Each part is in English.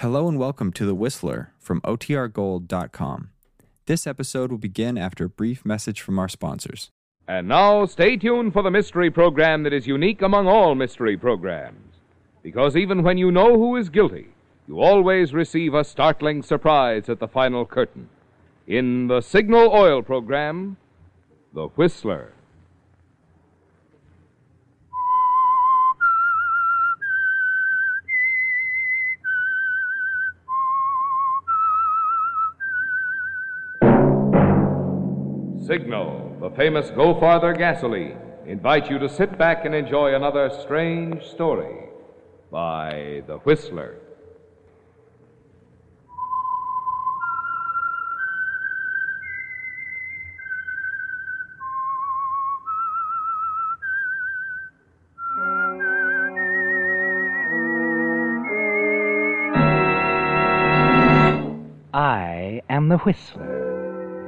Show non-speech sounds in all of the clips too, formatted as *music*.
Hello and welcome to The Whistler from OTRGold.com. This episode will begin after a brief message from our sponsors. And now, stay tuned for the mystery program that is unique among all mystery programs. Because even when you know who is guilty, you always receive a startling surprise at the final curtain. In the Signal Oil program, The Whistler. The famous Go Farther gasoline, invite you to sit back and enjoy another strange story by The Whistler. I am the Whistler,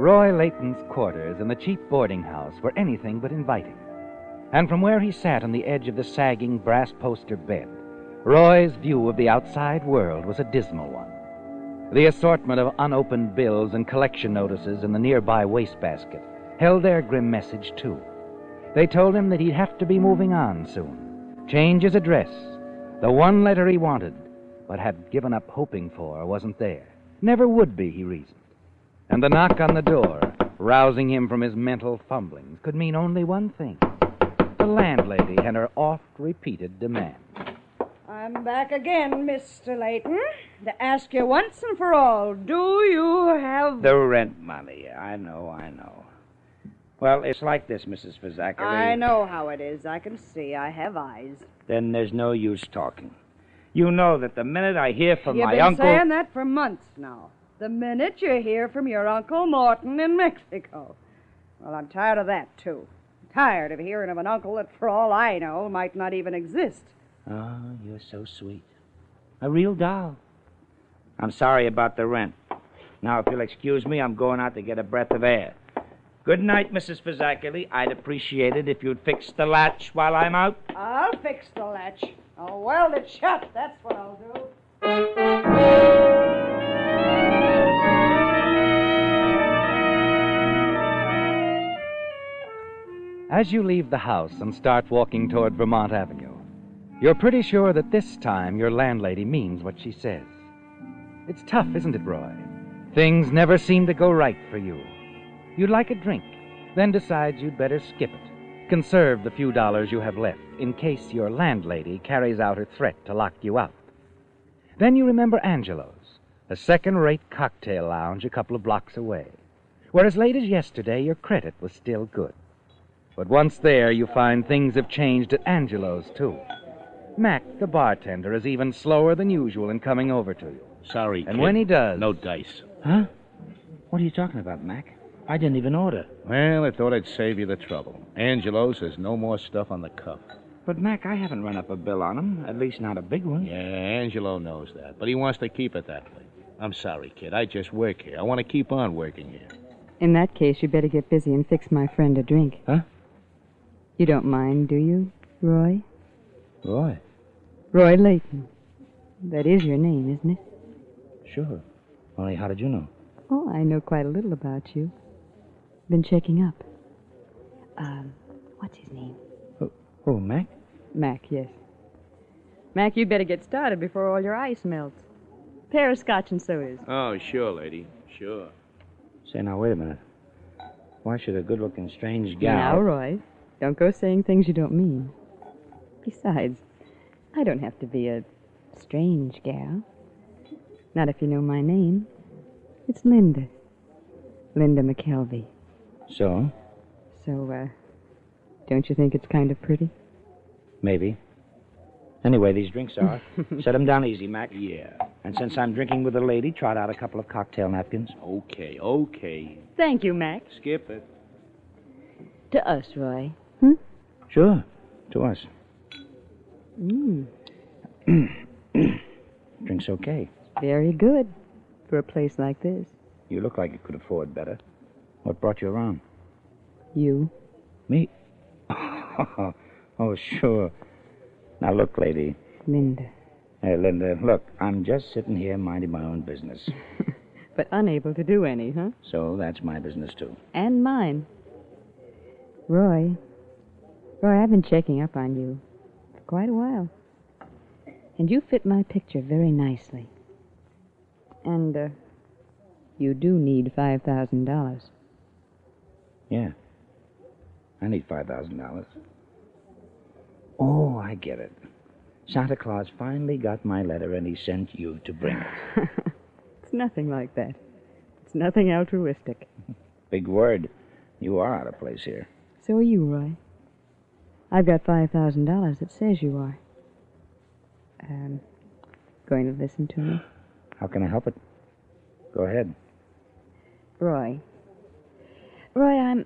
Roy Layton's quarters in the cheap boarding house were anything but inviting. And from where he sat on the edge of the sagging brass poster bed, Roy's view of the outside world was a dismal one. The assortment of unopened bills and collection notices in the nearby wastebasket held their grim message, too. They told him that he'd have to be moving on soon, change his address. The one letter he wanted, but had given up hoping for, wasn't there. Never would be, he reasoned. And the knock on the door, rousing him from his mental fumblings, could mean only one thing the landlady and her oft repeated demand. I'm back again, Mr. Layton, to ask you once and for all do you have. The rent money. I know, I know. Well, it's like this, Mrs. Fazakerly. I know how it is. I can see. I have eyes. Then there's no use talking. You know that the minute I hear from my uncle, You've my been uncle. saying that for months now. The minute you hear from your Uncle Morton in Mexico. Well, I'm tired of that, too. Tired of hearing of an uncle that, for all I know, might not even exist. Oh, you're so sweet. A real doll. I'm sorry about the rent. Now, if you'll excuse me, I'm going out to get a breath of air. Good night, Mrs. Fazakerly. I'd appreciate it if you'd fix the latch while I'm out. I'll fix the latch. Oh, I'll weld it shut. That's what I'll do. As you leave the house and start walking toward Vermont Avenue, you're pretty sure that this time your landlady means what she says. It's tough, isn't it, Roy? Things never seem to go right for you. You'd like a drink, then decide you'd better skip it. Conserve the few dollars you have left in case your landlady carries out her threat to lock you out. Then you remember Angelo's, a second rate cocktail lounge a couple of blocks away, where as late as yesterday your credit was still good. But once there, you find things have changed at Angelo's, too. Mac, the bartender, is even slower than usual in coming over to you. Sorry, And kid. when he does. No dice. Huh? What are you talking about, Mac? I didn't even order. Well, I thought I'd save you the trouble. Angelo says no more stuff on the cup. But, Mac, I haven't run up a bill on him. At least not a big one. Yeah, Angelo knows that, but he wants to keep it that way. I'm sorry, kid. I just work here. I want to keep on working here. In that case, you better get busy and fix my friend a drink. Huh? You don't mind, do you, Roy? Roy. Roy Layton. That is your name, isn't it? Sure. Only how did you know? Oh, I know quite a little about you. Been checking up. Um, what's his name? Oh, Mac? Mac, yes. Mac, you'd better get started before all your ice melts. Pair of scotch and sodas. Oh, sure, lady. Sure. Say, now, wait a minute. Why should a good looking strange gal. Now, Roy, don't go saying things you don't mean. Besides, I don't have to be a strange gal. Not if you know my name. It's Linda. Linda McKelvey. So? So, uh, don't you think it's kind of pretty? Maybe. Anyway, these drinks are. *laughs* Set 'em down easy, Mac. Yeah. And since I'm drinking with a lady, trot out a couple of cocktail napkins. Okay, okay. Thank you, Mac. Skip it. To us, Roy. Sure. To us. Mm, *clears throat* Drinks okay. very good for a place like this. You look like you could afford better. What brought you around? You. Me? *laughs* oh, sure. Now, look, lady. Linda. Hey, Linda, look, I'm just sitting here minding my own business. *laughs* But unable to do any, huh? So that's my business, too. And mine. Roy. Roy, I've been checking up on you for quite a while. And you fit my picture very nicely. And, uh, you do need $5,000. Yeah. I need $5,000. Oh, I get it. Santa Claus finally got my letter and he sent you to bring it. *laughs* It's nothing like that. It's nothing altruistic. *laughs* Big word. You are out of place here. So are you, Roy. I've got $5,000 that says you are. Um, going to listen to me? How can I help it? Go ahead. Roy. Roy, I'm.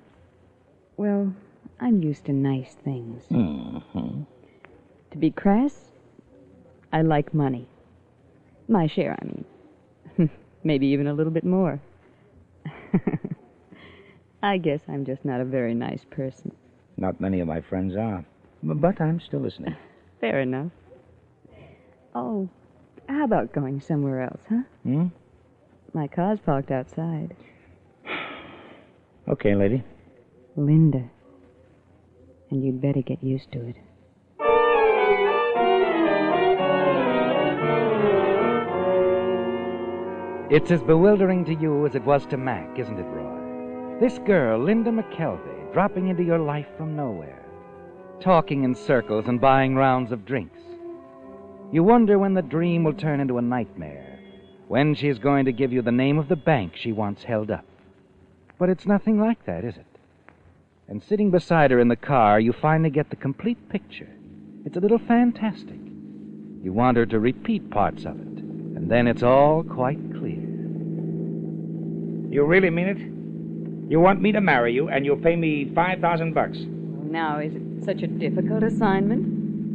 Well, I'm used to nice things. Mm-hmm. To be crass, I like money. My share, I mean. *laughs* Maybe even a little bit more. *laughs* I guess I'm just not a very nice person. Not many of my friends are. But I'm still listening. *laughs* Fair enough. Oh, how about going somewhere else, huh? Hmm? My car's parked outside. *sighs* Okay, lady. Linda. And you'd better get used to it. It's as bewildering to you as it was to Mac, isn't it, Roy? This girl, Linda McKelvey, dropping into your life from nowhere, talking in circles and buying rounds of drinks. You wonder when the dream will turn into a nightmare, when she's going to give you the name of the bank she once held up. But it's nothing like that, is it? And sitting beside her in the car, you finally get the complete picture. It's a little fantastic. You want her to repeat parts of it, and then it's all quite clear. You really mean it? You want me to marry you, and you'll pay me 5000 bucks? Now, is it such a difficult assignment?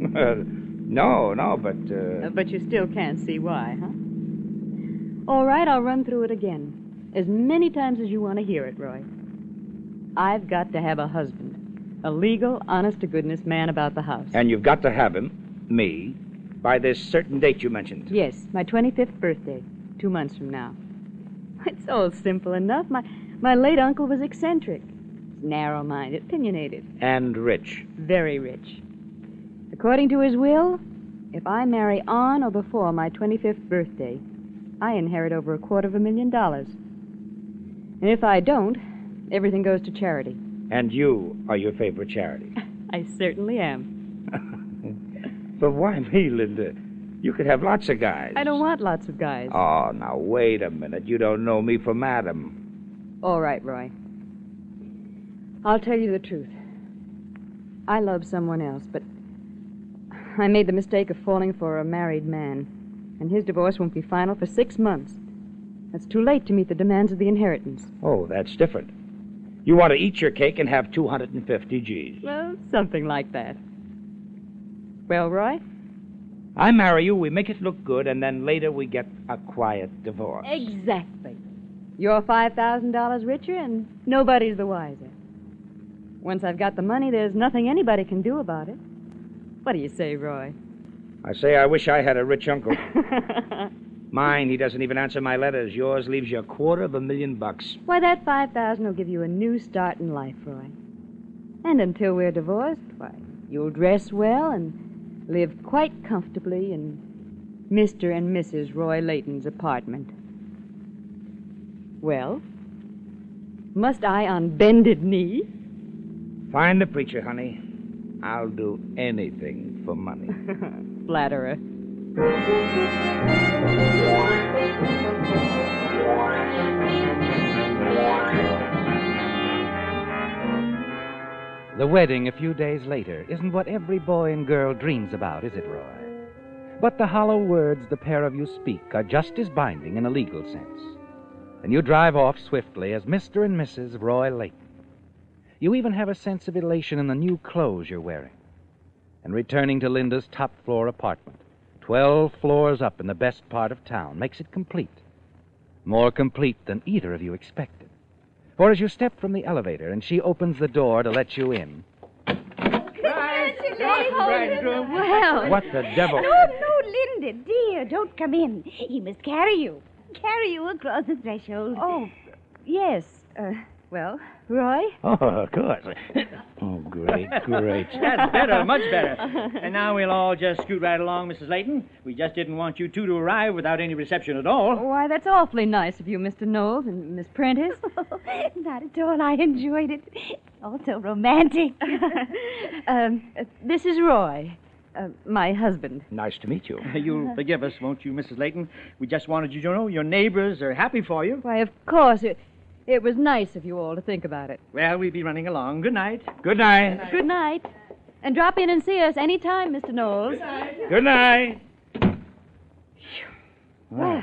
*laughs* *laughs* no, no, but, uh... Uh, but you still can't see why, huh? All right, I'll run through it again. As many times as you want to hear it, Roy. I've got to have a husband. A legal, honest to goodness man about the house. And you've got to have him, me, by this certain date you mentioned. Yes, my 25th birthday, two months from now. *laughs* It's all simple enough. My, my late uncle was eccentric, narrow minded, opinionated, And rich. very rich. According to his will, if I marry on or before my 25th birthday, I inherit over a quarter of a million dollars. And if I don't, everything goes to charity. And you are your favorite charity. *laughs* I certainly am. *laughs* but why me, Linda? You could have lots of guys. I don't want lots of guys. Oh, now wait a minute. You don't know me from Adam. All right, Roy. I'll tell you the truth. I love someone else, but I made the mistake of falling for a married man, and his divorce won't be final for six months. That's too late to meet the demands of the inheritance. Oh, that's different. You want to eat your cake and have 250 G's. Well, something like that. Well, Roy? I marry you, we make it look good, and then later we get a quiet divorce. Exactly. You're $5,000 richer, and nobody's the wiser. Once I've got the money, there's nothing anybody can do about it. What do you say, Roy? I say I wish I had a rich uncle. *laughs* Mine, he doesn't even answer my letters. Yours leaves you a quarter of a million bucks. Why, that 5000 will give you a new start in life, Roy. And until we're divorced, why, you'll dress well and live quite comfortably in Mr. and Mrs. Roy Layton's apartment. Well, must I on bended knee? Find the preacher, honey. I'll do anything for money. *laughs* Flatterer. The wedding a few days later isn't what every boy and girl dreams about, is it, Roy? But the hollow words the pair of you speak are just as binding in a legal sense. And you drive off swiftly as Mr. and Mrs. Roy Layton. You even have a sense of elation in the new clothes you're wearing. And returning to Linda's top floor apartment, 12 floors up in the best part of town, makes it complete. More complete than either of you expected. For as you step from the elevator and she opens the door to let you in, Well, what the devil? No, no, Linda, dear, don't come in. He must carry you. Carry you across the threshold. oh, yes. Uh, well, Roy? Oh, of course. Oh, great, great. *laughs* That's better, much better. And now we'll all just scoot right along, Mrs. Layton. We just didn't want you two to arrive without any reception at all. Why, that's awfully nice of you, Mr. Knowles and Miss Prentice. Oh, *laughs* Not at all. I enjoyed it. Also romantic. *laughs* um, uh, this is Roy, uh, my husband. Nice to meet you. *laughs* You'll forgive us, won't you, Mrs. Layton? We just wanted you to know your neighbors are happy for you. Why, of course, it, it was nice of you all to think about it. Well, we'll be running along. Good night. Good night. Good night. And drop in and see us any time, Mr. Knowles. Good night. Well,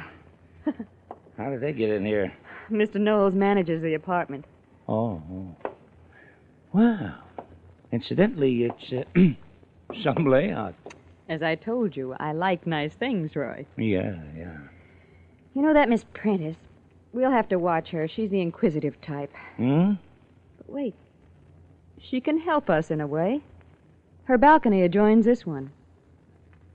*sighs* how did they get in here? Mr. Knowles manages the apartment. Oh, oh. Wow. Incidentally, it's uh, *clears throat* some layout. As I told you, I like nice things, Roy. Yeah, yeah. You know that Miss Prentice? We'll have to watch her. She's the inquisitive type. Hmm? But wait. She can help us in a way. Her balcony adjoins this one.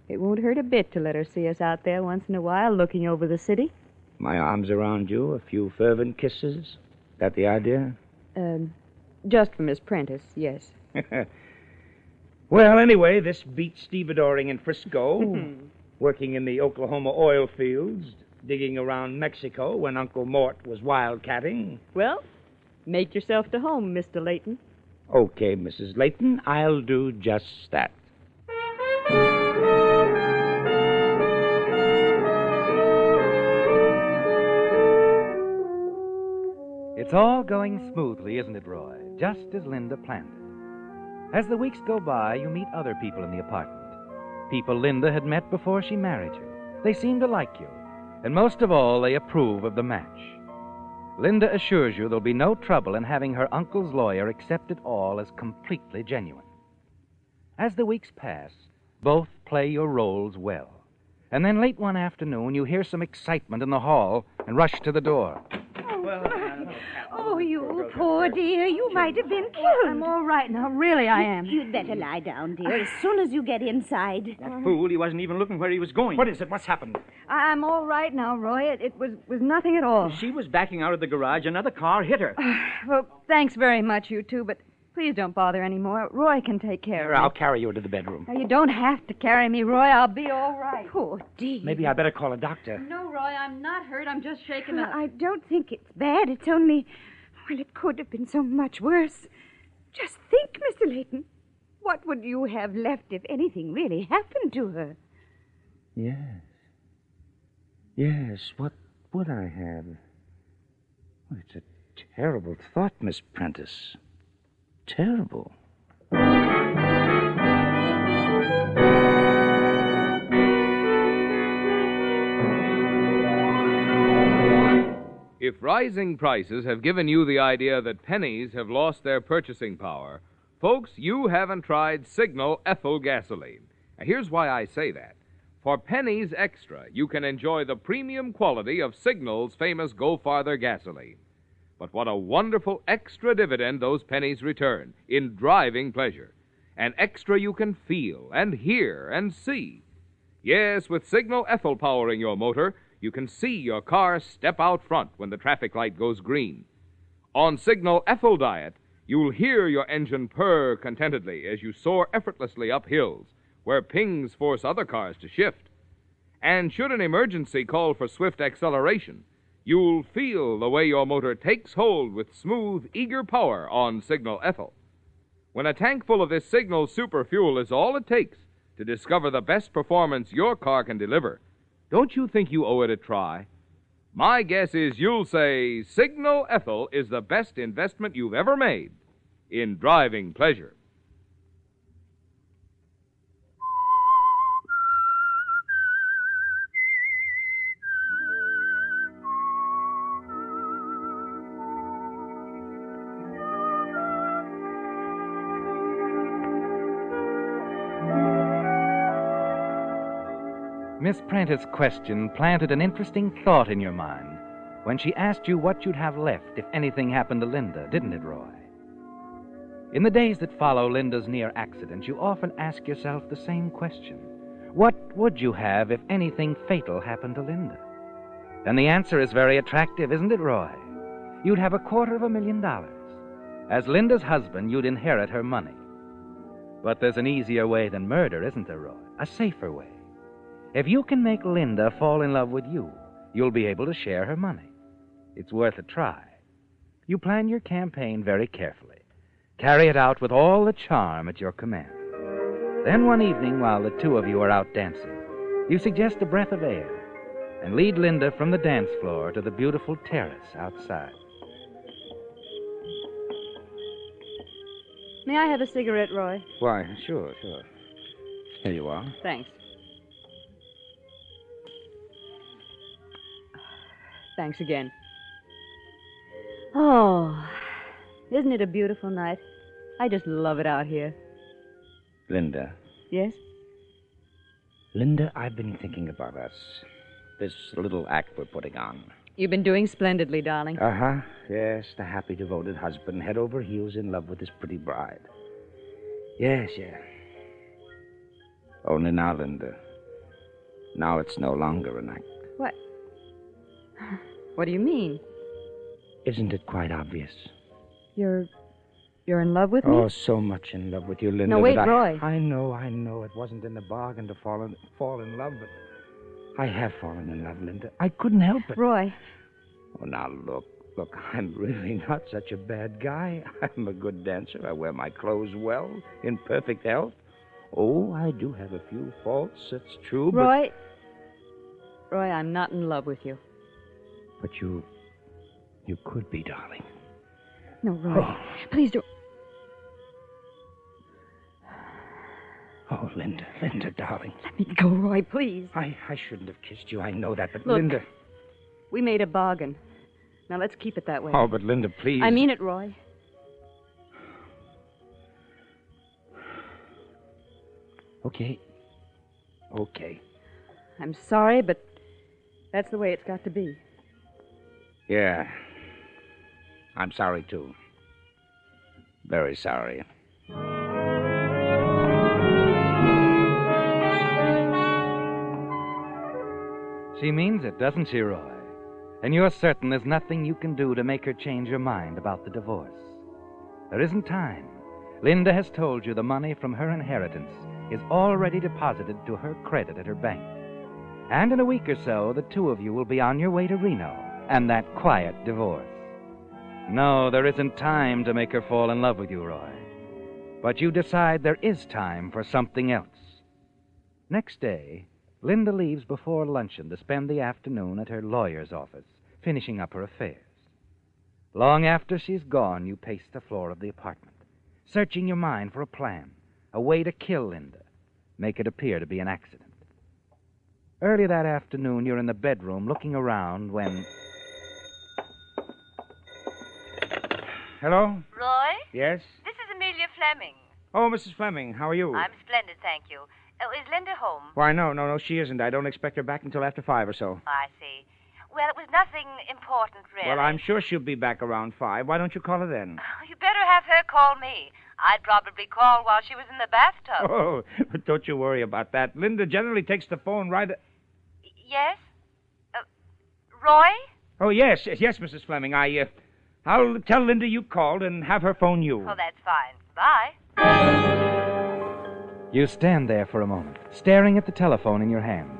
It won't hurt a bit to let her see us out there once in a while looking over the city. My arms around you, a few fervent kisses. That the idea? Um, just for Miss Prentice, yes. *laughs* well, anyway, this beats stevedoring in Frisco, *laughs* working in the Oklahoma oil fields, digging around Mexico when Uncle Mort was wildcatting. Well, make yourself to home, Mr. Layton. Okay, Mrs. Layton, I'll do just that. It's all going smoothly, isn't it, Roy? Just as Linda planned it. As the weeks go by, you meet other people in the apartment. People Linda had met before she married you. They seem to like you. And most of all, they approve of the match. Linda assures you there'll be no trouble in having her uncle's lawyer accept it all as completely genuine. As the weeks pass, both play your roles well. And then late one afternoon, you hear some excitement in the hall and rush to the door. Oh, you poor dear. You might have been killed. I'm all right now. Really, I am. You'd better lie down, dear, as soon as you get inside. That fool, he wasn't even looking where he was going. What is it? What's happened? I- I'm all right now, Roy. It, it was, was nothing at all. She was backing out of the garage. Another car hit her. *sighs* Well, thanks very much, you two, but please don't bother anymore. Roy can take care Here, of I'll carry you to the bedroom. Now, you don't have to carry me, Roy. I'll be all right. Poor dear. Maybe I better call a doctor. No, Roy, I'm not hurt. I'm just shaken Well, up. I don't think it's bad. It's only. Well, it could have been so much worse. Just think, Mr. Layton. What would you have left if anything really happened to her? Yes. Yes, what would I have? Well, it's a terrible thought, Miss Prentice. Terrible. If rising prices have given you the idea that pennies have lost their purchasing power, folks, you haven't tried Signal Ethyl Gasoline. Now, here's why I say that. For pennies extra, you can enjoy the premium quality of Signal's famous Go Farther gasoline. But what a wonderful extra dividend those pennies return in driving pleasure. An extra you can feel and hear and see. Yes, with Signal Ethyl powering your motor, you can see your car step out front when the traffic light goes green. On Signal Ethyl Diet, you'll hear your engine purr contentedly as you soar effortlessly up hills where pings force other cars to shift. And should an emergency call for swift acceleration, you'll feel the way your motor takes hold with smooth, eager power on Signal Ethyl. When a tank full of this Signal super fuel is all it takes to discover the best performance your car can deliver, don't you think you owe it a try? My guess is you'll say Signal Ethyl is the best investment you've ever made in driving pleasure. Miss Prentice's question planted an interesting thought in your mind when she asked you what you'd have left if anything happened to Linda, didn't it, Roy? In the days that follow Linda's near accident, you often ask yourself the same question What would you have if anything fatal happened to Linda? And the answer is very attractive, isn't it, Roy? You'd have a quarter of a million dollars. As Linda's husband, you'd inherit her money. But there's an easier way than murder, isn't there, Roy? A safer way. If you can make Linda fall in love with you, you'll be able to share her money. It's worth a try. You plan your campaign very carefully. Carry it out with all the charm at your command. Then one evening, while the two of you are out dancing, you suggest a breath of air and lead Linda from the dance floor to the beautiful terrace outside. May I have a cigarette, Roy? Why, sure, sure. Here you are. Thanks. Thanks again. Oh, isn't it a beautiful night? I just love it out here. Linda. Yes? Linda, I've been thinking about us. This little act we're putting on. You've been doing splendidly, darling. Uh huh. Yes, the happy, devoted husband, head over heels in love with his pretty bride. Yes, yeah. Only now, Linda. Now it's no longer an act. What? What do you mean? Isn't it quite obvious? You're. You're in love with me? Oh, so much in love with you, Linda. No, wait, I, Roy. I know, I know. It wasn't in the bargain to fall in, fall in love, but I have fallen in love, Linda. I couldn't help it. Roy, Oh, now look, look, I'm really not such a bad guy. *laughs* I'm a good dancer. I wear my clothes well, in perfect health. Oh, I do have a few faults, it's true, but Roy. Roy, I'm not in love with you. But you you could be, darling. No, Roy. Oh. Please don't. Oh, Linda, Linda, darling. Let me go, Roy, please. I, I shouldn't have kissed you. I know that, but Look. Linda. We made a bargain. Now let's keep it that way. Oh, but Linda, please. I mean it, Roy. Okay. Okay. I'm sorry, but that's the way it's got to be. Yeah. I'm sorry, too. Very sorry. She means it, doesn't she, Roy? And you're certain there's nothing you can do to make her change her mind about the divorce. There isn't time. Linda has told you the money from her inheritance is already deposited to her credit at her bank. And in a week or so, the two of you will be on your way to Reno and that quiet divorce. No, there isn't time to make her fall in love with you, Roy. But you decide there is time for something else. Next day, Linda leaves before luncheon to spend the afternoon at her lawyer's office, finishing up her affairs. Long after she's gone, you pace the floor of the apartment, searching your mind for a plan, a way to kill Linda, make it appear to be an accident. Early that afternoon, you're in the bedroom looking around when. Hello? Roy? Yes? This is Amelia Fleming. Oh, Mrs. Fleming, how are you? I'm splendid, thank you. Oh, is Linda home? Why, no, no, no, she isn't. I don't expect her back until after five or so. I see. Well, it was nothing important, really. Well, I'm sure she'll be back around five. Why don't you call her then? *laughs* You better have her call me. I'd probably call while she was in the bathtub. *laughs* Oh, don't you worry about that. Linda generally takes the phone right. At... Yes? Uh, Roy? Oh, yes, yes, yes, Mrs. Fleming. I, uh, I'll tell Linda you called and have her phone you. Oh, that's fine. Bye. You stand there for a moment, staring at the telephone in your hand.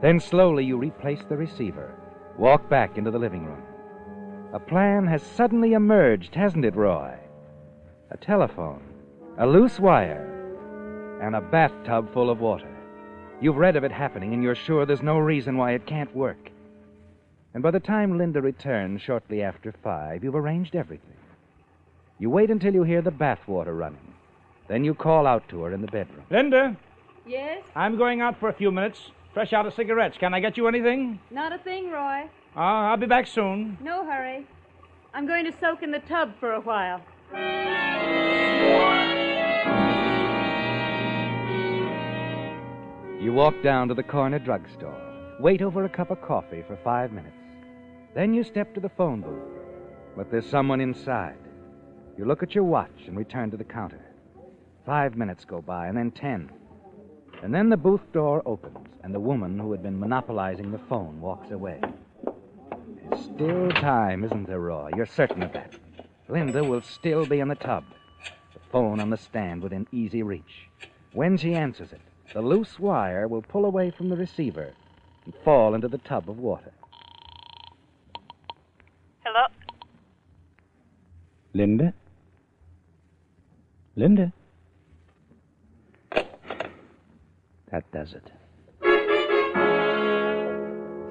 Then slowly you replace the receiver, walk back into the living room. A plan has suddenly emerged, hasn't it, Roy? A telephone, a loose wire, and a bathtub full of water. You've read of it happening, and you're sure there's no reason why it can't work. And by the time Linda returns shortly after five, you've arranged everything. You wait until you hear the bath water running. Then you call out to her in the bedroom. Linda, Yes? I'm going out for a few minutes. Fresh out of cigarettes. Can I get you anything? Not a thing, Roy. Uh, I'll be back soon. No hurry. I'm going to soak in the tub for a while. You walk down to the corner drugstore, wait over a cup of coffee for five minutes. Then you step to the phone booth. But there's someone inside. You look at your watch and return to the counter. Five minutes go by, and then ten. And then the booth door opens, and the woman who had been monopolizing the phone walks away. There's still time, isn't there, Roy? You're certain of that. Linda will still be in the tub, the phone on the stand within easy reach. When she answers it, the loose wire will pull away from the receiver and fall into the tub of water. Hello? Linda? Linda? That does it.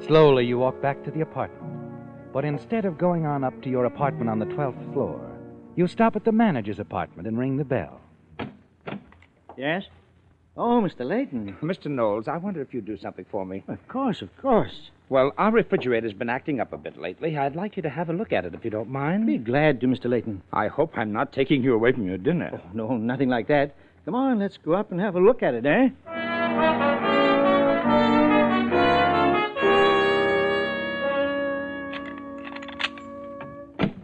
Slowly, you walk back to the apartment. But instead of going on up to your apartment on the 12th floor, you stop at the manager's apartment and ring the bell. Yes? Oh, Mr. Layton. *laughs* Mr. Knowles, I wonder if you'd do something for me. Of course, of course. Well, our refrigerator's been acting up a bit lately. I'd like you to have a look at it if you don't mind. Be glad to, Mr. Layton. I hope I'm not taking you away from your dinner. Oh, no, nothing like that. Come on, let's go up and have a look at it, eh?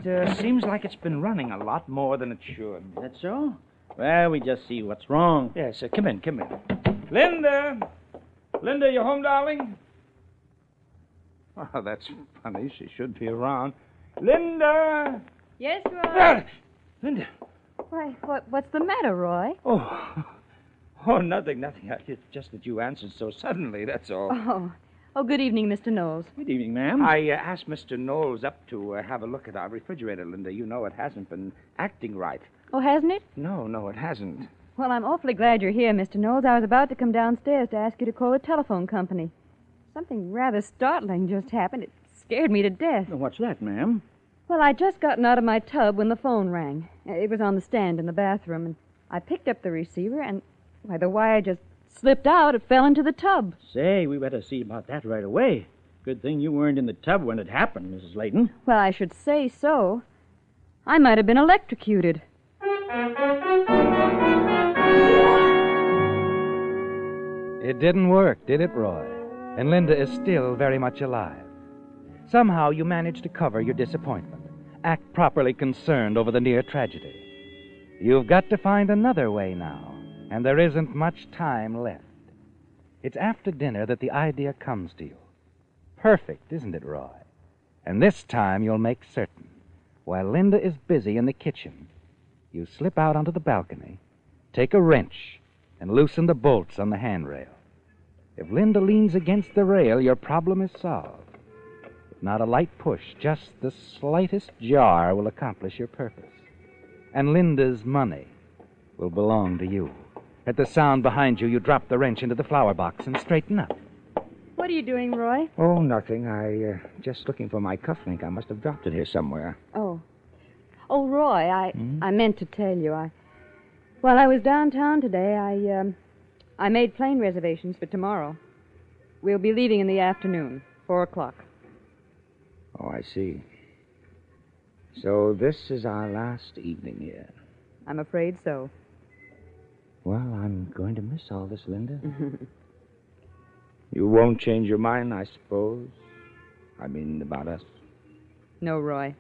It uh, seems like it's been running a lot more than it should. Is that so? Well, we just see what's wrong. Yes, uh, come in, come in. Linda! Linda, you home, darling? Oh, that's funny. She should be around. Linda! Yes, Roy? Ah, Linda! Why, what, what's the matter, Roy? Oh, *laughs* oh, nothing, nothing. It's just that you answered so suddenly, that's all. Oh. Oh, good evening, Mr. Knowles. Good evening, ma'am. I uh, asked Mr. Knowles up to uh, have a look at our refrigerator, Linda. You know it hasn't been acting right. Oh, hasn't it? No, no, it hasn't. Well, I'm awfully glad you're here, Mr. Knowles. I was about to come downstairs to ask you to call the telephone company. Something rather startling just happened. It scared me to death. What's that, ma'am? Well, I'd just gotten out of my tub when the phone rang. It was on the stand in the bathroom, and I picked up the receiver, and, why, the wire just slipped out. It fell into the tub. Say, we better see about that right away. Good thing you weren't in the tub when it happened, Mrs. Layton. Well, I should say so. I might have been electrocuted. It didn't work, did it, Roy? And Linda is still very much alive. Somehow you managed to cover your disappointment, act properly concerned over the near tragedy. You've got to find another way now, and there isn't much time left. It's after dinner that the idea comes to you. Perfect, isn't it, Roy? And this time you'll make certain. While Linda is busy in the kitchen, you slip out onto the balcony, take a wrench, and loosen the bolts on the handrail. If Linda leans against the rail, your problem is solved. Not a light push, just the slightest jar will accomplish your purpose. And Linda's money will belong to you. At the sound behind you, you drop the wrench into the flower box and straighten up. What are you doing, Roy? Oh, nothing. I uh, just looking for my cufflink. I must have dropped it here somewhere. Oh. Oh, Roy, I I meant to tell you. I while I was downtown today, I um I made plane reservations for tomorrow. We'll be leaving in the afternoon, four o'clock. Oh, I see. So this is our last evening here. I'm afraid so. Well, I'm going to miss all this, Linda. *laughs* you won't change your mind, I suppose. I mean, about us. no, Roy.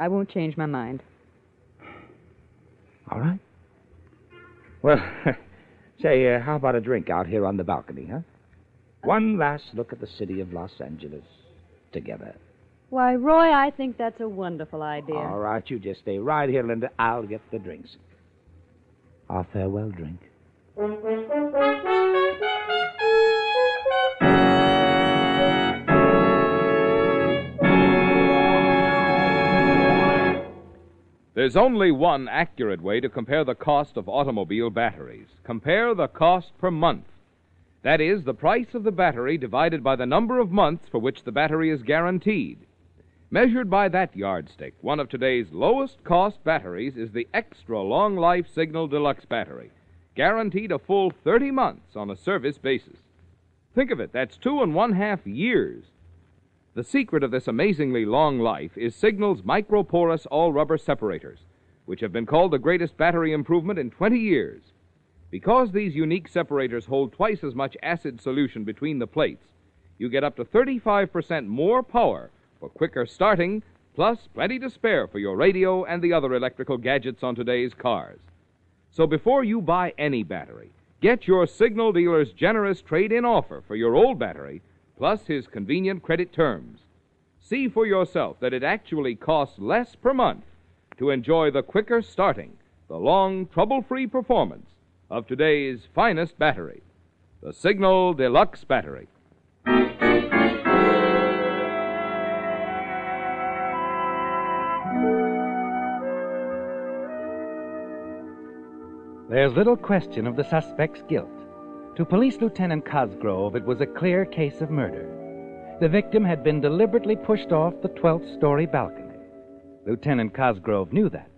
I won't change my mind. All right. Well, *laughs* say, uh, how about a drink out here on the balcony, huh? One last look at the city of Los Angeles together. Why, Roy, I think that's a wonderful idea. All right, you just stay right here, Linda. I'll get the drinks. Our farewell drink. There's only one accurate way to compare the cost of automobile batteries. Compare the cost per month. That is, the price of the battery divided by the number of months for which the battery is guaranteed. Measured by that yardstick, one of today's lowest cost batteries is the Extra Long Life Signal Deluxe battery, guaranteed a full 30 months on a service basis. Think of it, that's two and one half years. The secret of this amazingly long life is Signal's microporous all rubber separators, which have been called the greatest battery improvement in 20 years. Because these unique separators hold twice as much acid solution between the plates, you get up to 35% more power for quicker starting, plus plenty to spare for your radio and the other electrical gadgets on today's cars. So before you buy any battery, get your signal dealer's generous trade in offer for your old battery, plus his convenient credit terms. See for yourself that it actually costs less per month to enjoy the quicker starting, the long, trouble free performance of today's finest battery, the Signal Deluxe Battery. There's little question of the suspect's guilt. To Police Lieutenant Cosgrove, it was a clear case of murder. The victim had been deliberately pushed off the 12th story balcony. Lieutenant Cosgrove knew that,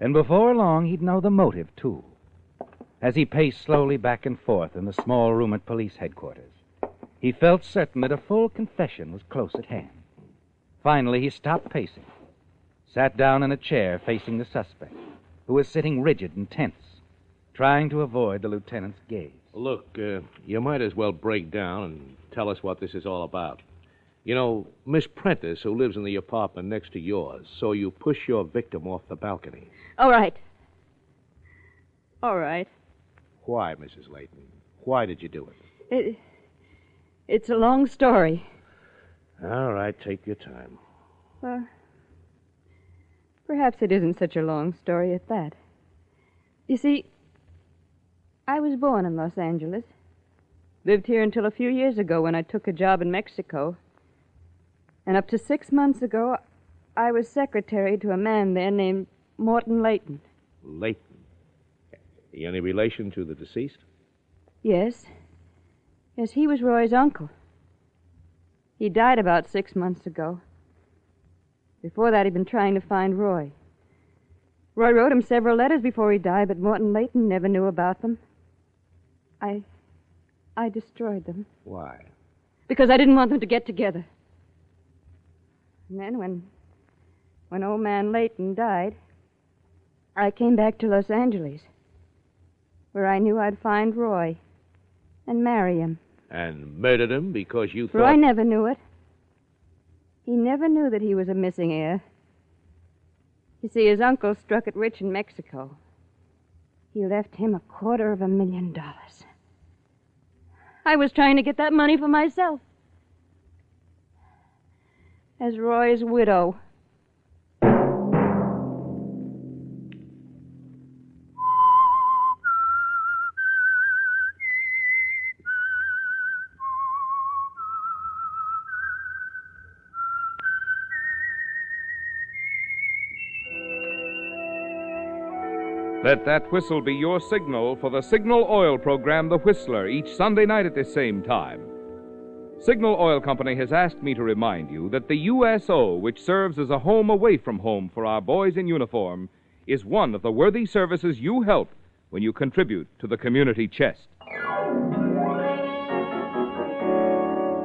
and before long he'd know the motive, too. As he paced slowly back and forth in the small room at police headquarters, he felt certain that a full confession was close at hand. Finally, he stopped pacing, sat down in a chair facing the suspect, who was sitting rigid and tense trying to avoid the lieutenant's gaze. Look, uh, you might as well break down and tell us what this is all about. You know, Miss Prentice, who lives in the apartment next to yours, saw you push your victim off the balcony. All right. All right. Why, Mrs. Layton? Why did you do it? It, it's a long story. All right, take your time. Well, perhaps it isn't such a long story at that. You see, I was born in Los Angeles. Lived here until a few years ago when I took a job in Mexico. And up to six months ago, I was secretary to a man there named Morton Layton. Layton? Any relation to the deceased? Yes. Yes, he was Roy's uncle. He died about six months ago. Before that, he'd been trying to find Roy. Roy wrote him several letters before he died, but Morton Layton never knew about them. I. I destroyed them. Why? Because I didn't want them to get together. And then when. when old man Layton died, I came back to Los Angeles, where I knew I'd find Roy and marry him. And murdered him because you thought. Roy never knew it. He never knew that he was a missing heir. You see, his uncle struck it rich in Mexico. He left him a quarter of a million dollars. I was trying to get that money for myself. As Roy's widow. Let that whistle be your signal for the Signal Oil program, The Whistler, each Sunday night at this same time. Signal Oil Company has asked me to remind you that the USO, which serves as a home away from home for our boys in uniform, is one of the worthy services you help when you contribute to the community chest.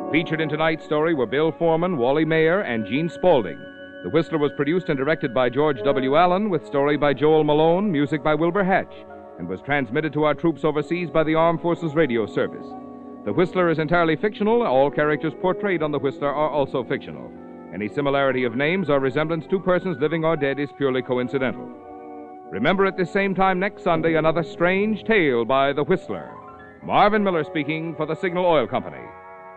Featured in tonight's story were Bill Forman, Wally Mayer, and Gene Spaulding. The Whistler was produced and directed by George W. Allen, with story by Joel Malone, music by Wilbur Hatch, and was transmitted to our troops overseas by the Armed Forces Radio Service. The Whistler is entirely fictional. All characters portrayed on The Whistler are also fictional. Any similarity of names or resemblance to persons living or dead is purely coincidental. Remember at this same time next Sunday another strange tale by The Whistler. Marvin Miller speaking for the Signal Oil Company.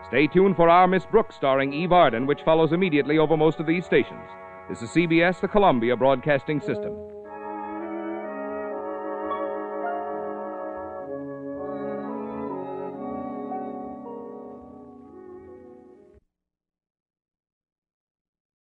Stay tuned for Our Miss Brooks starring Eve Arden, which follows immediately over most of these stations. This is CBS, the Columbia Broadcasting System.